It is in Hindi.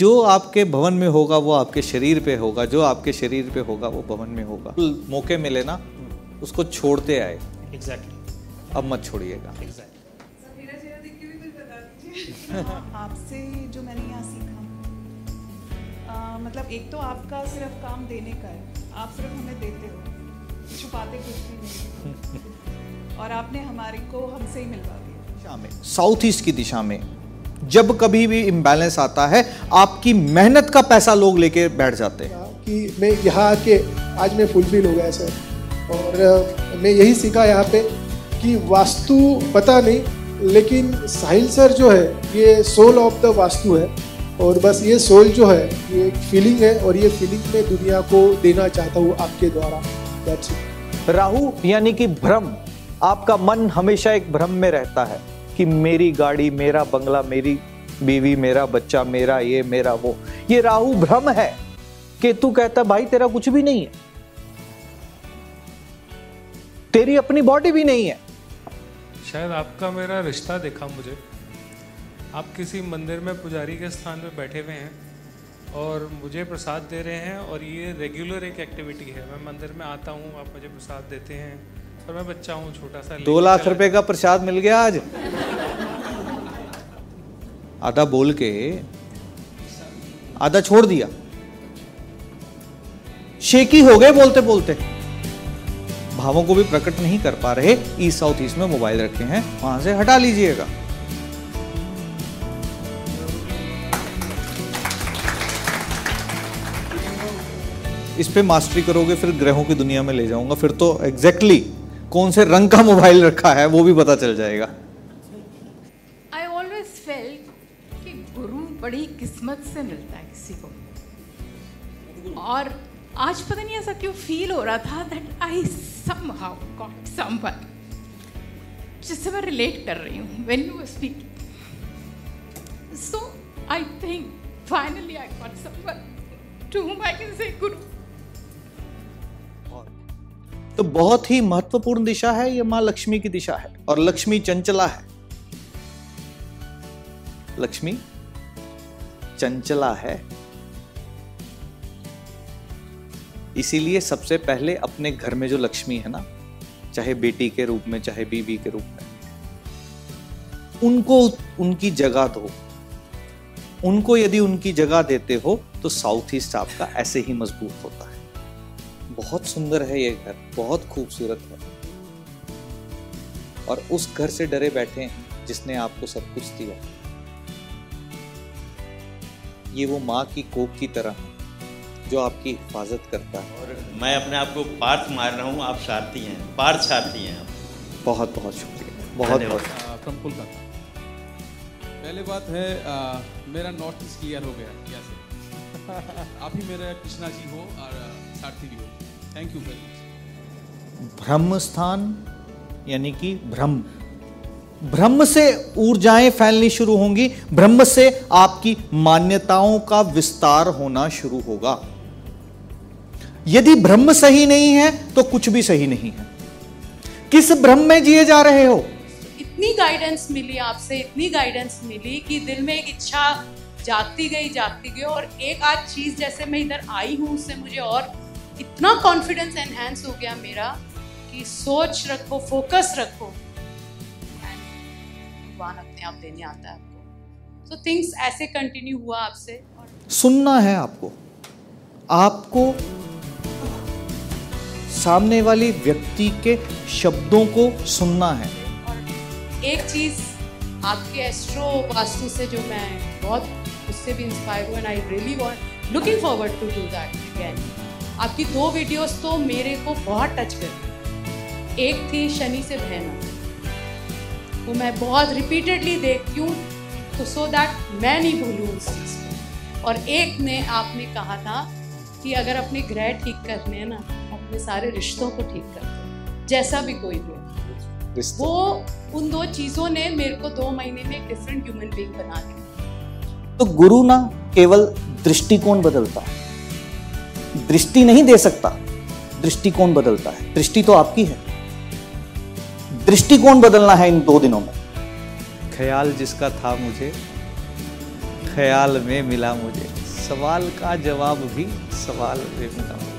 जो आपके भवन में होगा वो आपके शरीर पे होगा जो आपके शरीर पे होगा वो भवन में होगा। मौके मिले ना उसको छोड़ते आए। एग्जैक्टली अब मत छोड़िएगा। एग्जैक्टली आपसे जो मैंने यहाँ सीखा आ, मतलब एक तो आपका सिर्फ़ काम देने का है आप सिर्फ़ हमें देते हो छुपाते कुछ भी नहीं। और आपने हमारे को हमसे ही मिलवा दिया। दिशा में साउथ ईस्ट की दिशा में जब कभी भी इम्बैलेंस आता है आपकी मेहनत का पैसा लोग लेके बैठ जाते हैं। कि मैं यहाँ आके आज मैं फुलफिल हो गया सर। और मैं यही सीखा यहाँ पे कि वास्तु पता नहीं लेकिन साहिल सर जो है ये सोल ऑफ़ द वास्तु है। और बस ये सोल जो है ये एक फीलिंग है और ये फीलिंग मैं दुनिया को देना चाहता हूँ आपके द्वारा। दैट्स इट राहु यानी कि भ्रम आपका मन हमेशा एक भ्रम में रहता है। कि मेरी गाड़ी मेरा बंगला मेरी बीवी मेरा बच्चा मेरा ये मेरा वो ये राहु भ्रम है केतु कहता भाई तेरा कुछ भी नहीं है। तेरी अपनी बॉडी भी नहीं है। शायद आपका मेरा रिश्ता देखा मुझे। आप किसी मंदिर में पुजारी के स्थान पे बैठे हुए हैं और मुझे प्रसाद दे रहे हैं और ये रेगुलर एक एक्टिविटी है। मैं मंदिर में आता हूँ आप मुझे प्रसाद देते हैं और मैं बच्चा हूँ छोटा सा दो लाख रुपए का प्रसाद मिल गया आज। आधा बोल के आधा छोड़ दिया। शेकी हो गए बोलते बोलते। भावों को भी प्रकट नहीं कर पा रहे। ईस्ट साउथ ईस्ट में मोबाइल रखे हैं। वहाँ से हटा लीजिएगा। इस पे मास्टरी करोगे, फिर ग्रहों की दुनिया में ले जाऊँगा। फिर तो एग्जैक्टली exactly कौन से रंग का मोबाइल रखा है, वो भी पता चल जाएगा आई ऑलवेज फेल्ट कि गुरु बड़ी किस्मत से मिलता है किसी को। और आज पता नहीं ऐसा क्यों फील हो रहा था that I somehow got someone जिससे मैं रिलेट कर रही हूँ when you speak so I think finally I got someone to whom I can say गुरु तो बहुत ही महत्वपूर्ण दिशा है, ये माँ लक्ष्मी की दिशा है, और लक्ष्मी चंचला है। लक्ष्मी चंचला है। इसीलिए सबसे पहले अपने घर में जो लक्ष्मी है ना, चाहे बेटी के रूप में, चाहे बीवी के रूप में, उनको, उनकी जगह दो। उनको यदि उनकी जगह देते हो तो साउथ ईस्ट आपका ऐसे ही मज़बूत होता है। बहुत सुंदर है ये घर, बहुत खूबसूरत है। और उस घर से डरे बैठे हैं जिसने आपको सब कुछ दिया। ये वो माँ की कोख की तरह है जो आपकी हिफाजत करता है। और मैं अपने आप को पार्थ मार रहा हूँ आप सारथी हैं पार्थ सारथी हैं आप। बहुत बहुत शुक्रिया। बहुत बहुत फ्रॉम कोलकाता पहले बात है आ, मेरा नॉर्थ ईस्ट क्लियर हो गया। क्या से आप ही मेरे कृष्णा जी हो और सारथी भी हो। थैंक यू वेरी मच ब्रह्म स्थान यानी कि ब्रह्म। ब्रह्म से ऊर्जाएँ फैलनी शुरू होंगी, ब्रह्म से आपकी मान्यताओं का विस्तार होना शुरू होगा। यदि ब्रह्म सही नहीं है तो कुछ भी सही नहीं है। किस ब्रह्म में जिए जा रहे हो? इतनी गाइडेंस मिली आपसे, इतनी गाइडेंस मिली कि दिल में एक इच्छा जागती गई जागती गई और एक आध चीज़ जैसे मैं इधर आई हूँ, उससे मुझे और इतना कॉन्फिडेंस एनहेंस हो गया मेरा कि सोच रखो फोकस रखो। भगवान अपने आप देने आता है आपको। तो थिंग्स ऐसे कंटिन्यू हुआ आपसे सुनना है आपको। आपको सामने वाली व्यक्ति के शब्दों को सुनना है। और एक चीज़ आपके एस्ट्रो वास्तु से जो मैं बहुत उससे भी इंस्पायर हुआ and I really want looking forward to do that again आपकी दो वीडियोस तो मेरे को बहुत टच कर एक थी शनि से बहना। वो मैं बहुत रिपीटेडली देखती हूँ तो सो दैट मैं नहीं भूलूँ उस चीज़ को। और एक में आपने कहा था कि अगर अपने ग्रह ठीक करने हैं ना अपने सारे रिश्तों को ठीक कर दो जैसा भी कोई भी हो। वो उन दो चीज़ों ने मेरे को दो महीने में डिफरेंट ह्यूमन बीइंग बना दिया। तो गुरु ना केवल दृष्टिकोण बदलता है। दृष्टि नहीं दे सकता दृष्टिकोण बदलता है। दृष्टि तो आपकी है। दृष्टिकोण बदलना है इन दो दिनों में। ख्याल जिसका था मुझे, ख्याल में मिला मुझे। सवाल का जवाब भी सवाल रेणुका